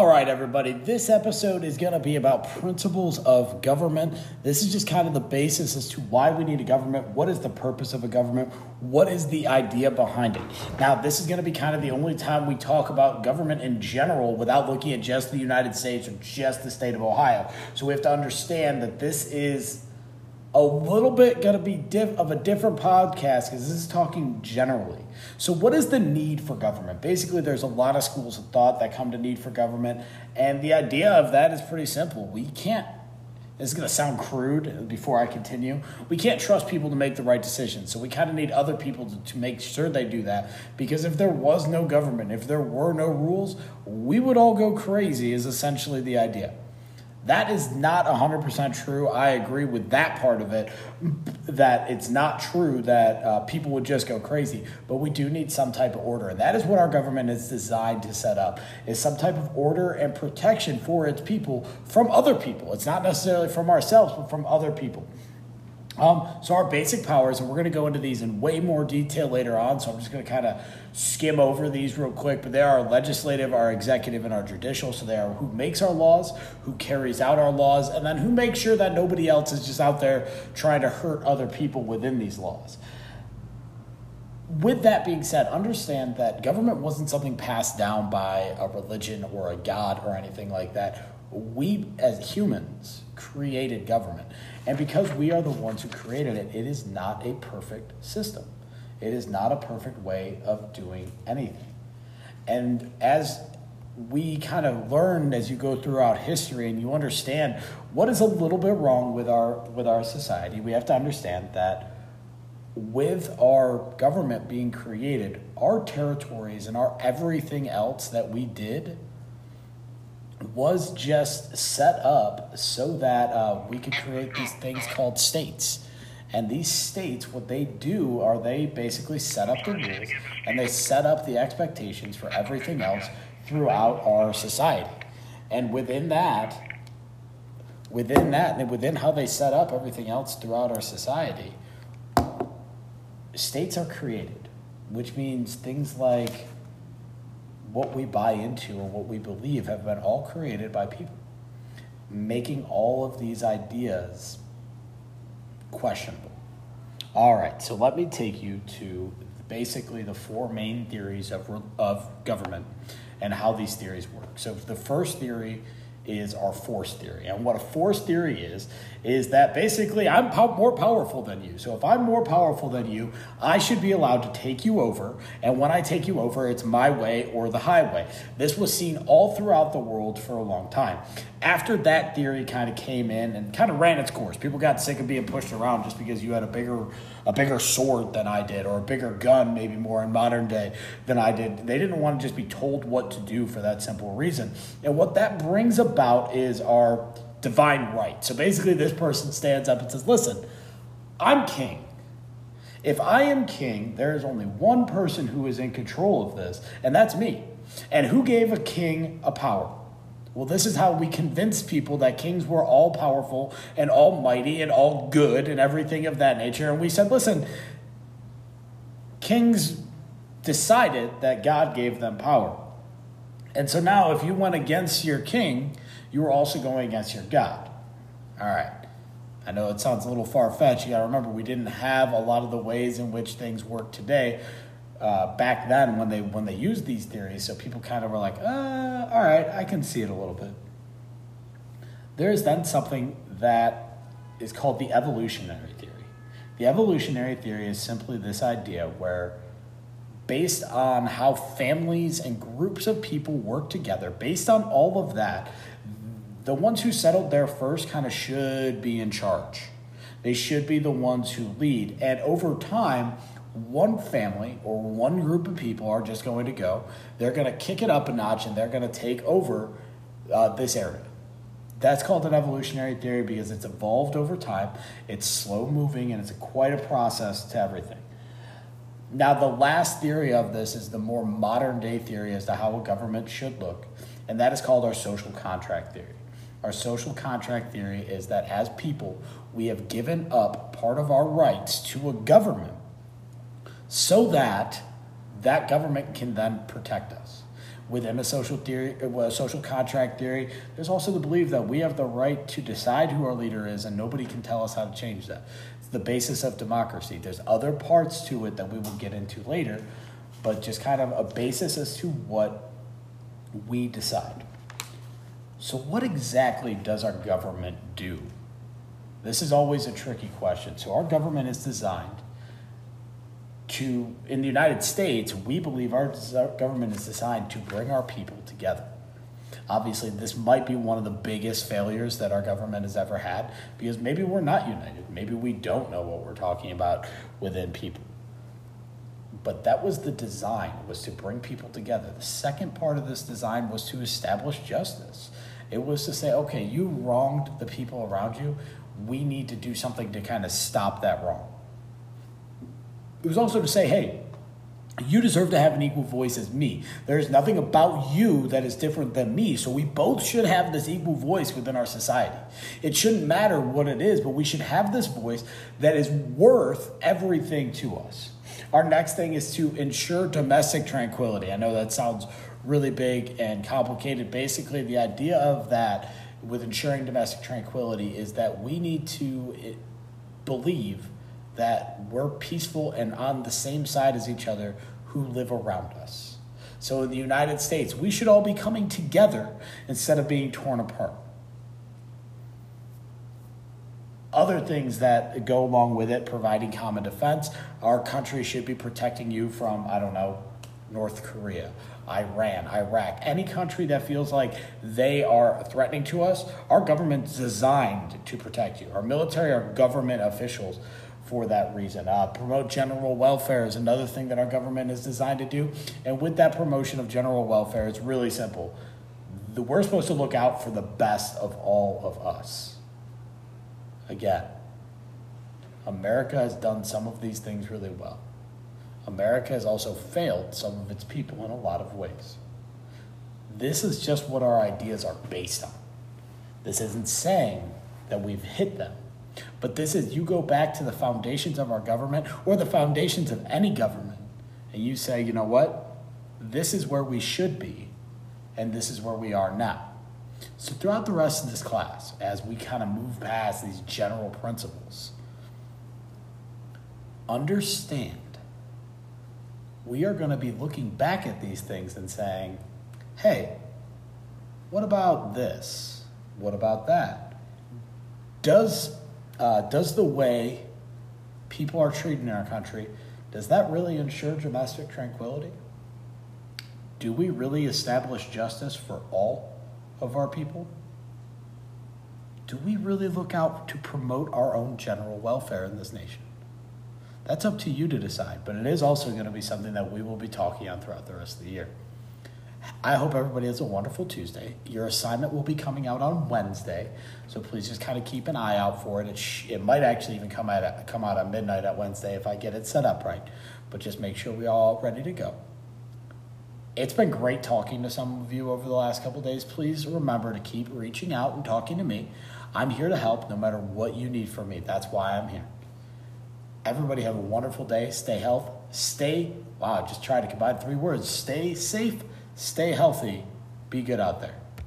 All right, everybody. This episode is going to be about principles of government. This is just kind of the basis as to why we need a government. What is the purpose of a government? What is the idea behind it? Now, this is going to be kind of the only time we talk about government in general without looking at just the United States or just the state of Ohio. So we have to understand that this is a little bit going to be diff- of a different podcast because this is talking generally. So, what is the need for government? Basically, there's a lot of schools of thought that come to need for government, and the idea of that is pretty simple. We can't. This is going to sound crude before I continue. We can't trust people to make the right decisions. So we kind of need other people to, to make sure they do that. Because if there was no government, if there were no rules, we would all go crazy, is essentially the idea. That is not 100% true. I agree with that part of it, that it's not true that uh, people would just go crazy. But we do need some type of order. And that is what our government is designed to set up, is some type of order and protection for its people from other people. It's not necessarily from ourselves, but from other people. Um, so our basic powers, and we're going to go into these in way more detail later on. So I'm just going to kind of skim over these real quick. But they are our legislative, our executive, and our judicial. So they are who makes our laws, who carries out our laws, and then who makes sure that nobody else is just out there trying to hurt other people within these laws. With that being said, understand that government wasn't something passed down by a religion or a god or anything like that. We, as humans, created government. And because we are the ones who created it, it is not a perfect system. It is not a perfect way of doing anything. And as we kind of learn as you go throughout history and you understand what is a little bit wrong with our with our society, we have to understand that with our government being created, our territories and our everything else that we did was just set up so that uh, we could create these things called states. And these states, what they do are they basically set up the rules and they set up the expectations for everything else throughout our society. And within that, within that, and within how they set up everything else throughout our society, states are created, which means things like what we buy into and what we believe have been all created by people, making all of these ideas questionable. All right, so let me take you to basically the four main theories of, of government and how these theories work. So, the first theory is our force theory. And what a force theory is, is that basically I'm po- more powerful than you. So if I'm more powerful than you, I should be allowed to take you over. And when I take you over, it's my way or the highway. This was seen all throughout the world for a long time. After that theory kind of came in and kind of ran its course, people got sick of being pushed around just because you had a bigger a bigger sword than I did or a bigger gun maybe more in modern day than I did. They didn't want to just be told what to do for that simple reason. And what that brings about is our divine right. So basically, this person stands up and says, Listen, I'm king. If I am king, there is only one person who is in control of this, and that's me. And who gave a king a power? Well, this is how we convinced people that kings were all powerful and almighty and all good and everything of that nature. And we said, listen, kings decided that God gave them power. And so now, if you went against your king, you were also going against your God. All right. I know it sounds a little far fetched. You got to remember, we didn't have a lot of the ways in which things work today. Uh, back then, when they when they used these theories, so people kind of were like, uh, "All right, I can see it a little bit." There is then something that is called the evolutionary theory. The evolutionary theory is simply this idea where, based on how families and groups of people work together, based on all of that, the ones who settled there first kind of should be in charge. They should be the ones who lead. And over time, one family or one group of people are just going to go. They're going to kick it up a notch and they're going to take over uh, this area. That's called an evolutionary theory because it's evolved over time. It's slow moving and it's a, quite a process to everything. Now, the last theory of this is the more modern day theory as to how a government should look, and that is called our social contract theory. Our social contract theory is that as people, we have given up part of our rights to a government so that that government can then protect us. within a social theory, a social contract theory. There's also the belief that we have the right to decide who our leader is, and nobody can tell us how to change that. It's the basis of democracy. There's other parts to it that we will get into later, but just kind of a basis as to what we decide. So, what exactly does our government do? This is always a tricky question. So, our government is designed to, in the United States, we believe our government is designed to bring our people together. Obviously, this might be one of the biggest failures that our government has ever had because maybe we're not united. Maybe we don't know what we're talking about within people. But that was the design, was to bring people together. The second part of this design was to establish justice. It was to say, okay, you wronged the people around you. We need to do something to kind of stop that wrong. It was also to say, hey, you deserve to have an equal voice as me. There's nothing about you that is different than me. So we both should have this equal voice within our society. It shouldn't matter what it is, but we should have this voice that is worth everything to us. Our next thing is to ensure domestic tranquility. I know that sounds really big and complicated. Basically, the idea of that with ensuring domestic tranquility is that we need to eh, believe that we're peaceful and on the same side as each other who live around us. So in the United States, we should all be coming together instead of being torn apart. Other things that go along with it, providing common defense, our country should be protecting you from, I don't know, North Korea, Iran, Iraq, any country that feels like they are threatening to us, our government's designed to protect you. Our military, our government officials for that reason. Uh, promote general welfare is another thing that our government is designed to do. And with that promotion of general welfare, it's really simple. The, we're supposed to look out for the best of all of us. Again, America has done some of these things really well. America has also failed some of its people in a lot of ways. This is just what our ideas are based on. This isn't saying that we've hit them. But this is, you go back to the foundations of our government or the foundations of any government, and you say, you know what? This is where we should be, and this is where we are now. So, throughout the rest of this class, as we kind of move past these general principles, understand we are going to be looking back at these things and saying, hey, what about this? What about that? Does uh, does the way people are treated in our country, does that really ensure domestic tranquility? Do we really establish justice for all of our people? Do we really look out to promote our own general welfare in this nation? That's up to you to decide, but it is also going to be something that we will be talking on throughout the rest of the year. I hope everybody has a wonderful Tuesday. Your assignment will be coming out on Wednesday, so please just kind of keep an eye out for it. It, sh- it might actually even come out come out at midnight at Wednesday if I get it set up right. But just make sure we're all ready to go. It's been great talking to some of you over the last couple days. Please remember to keep reaching out and talking to me. I'm here to help no matter what you need from me. That's why I'm here. Everybody have a wonderful day. Stay healthy. Stay, wow, just try to combine three words. Stay safe Stay healthy. Be good out there.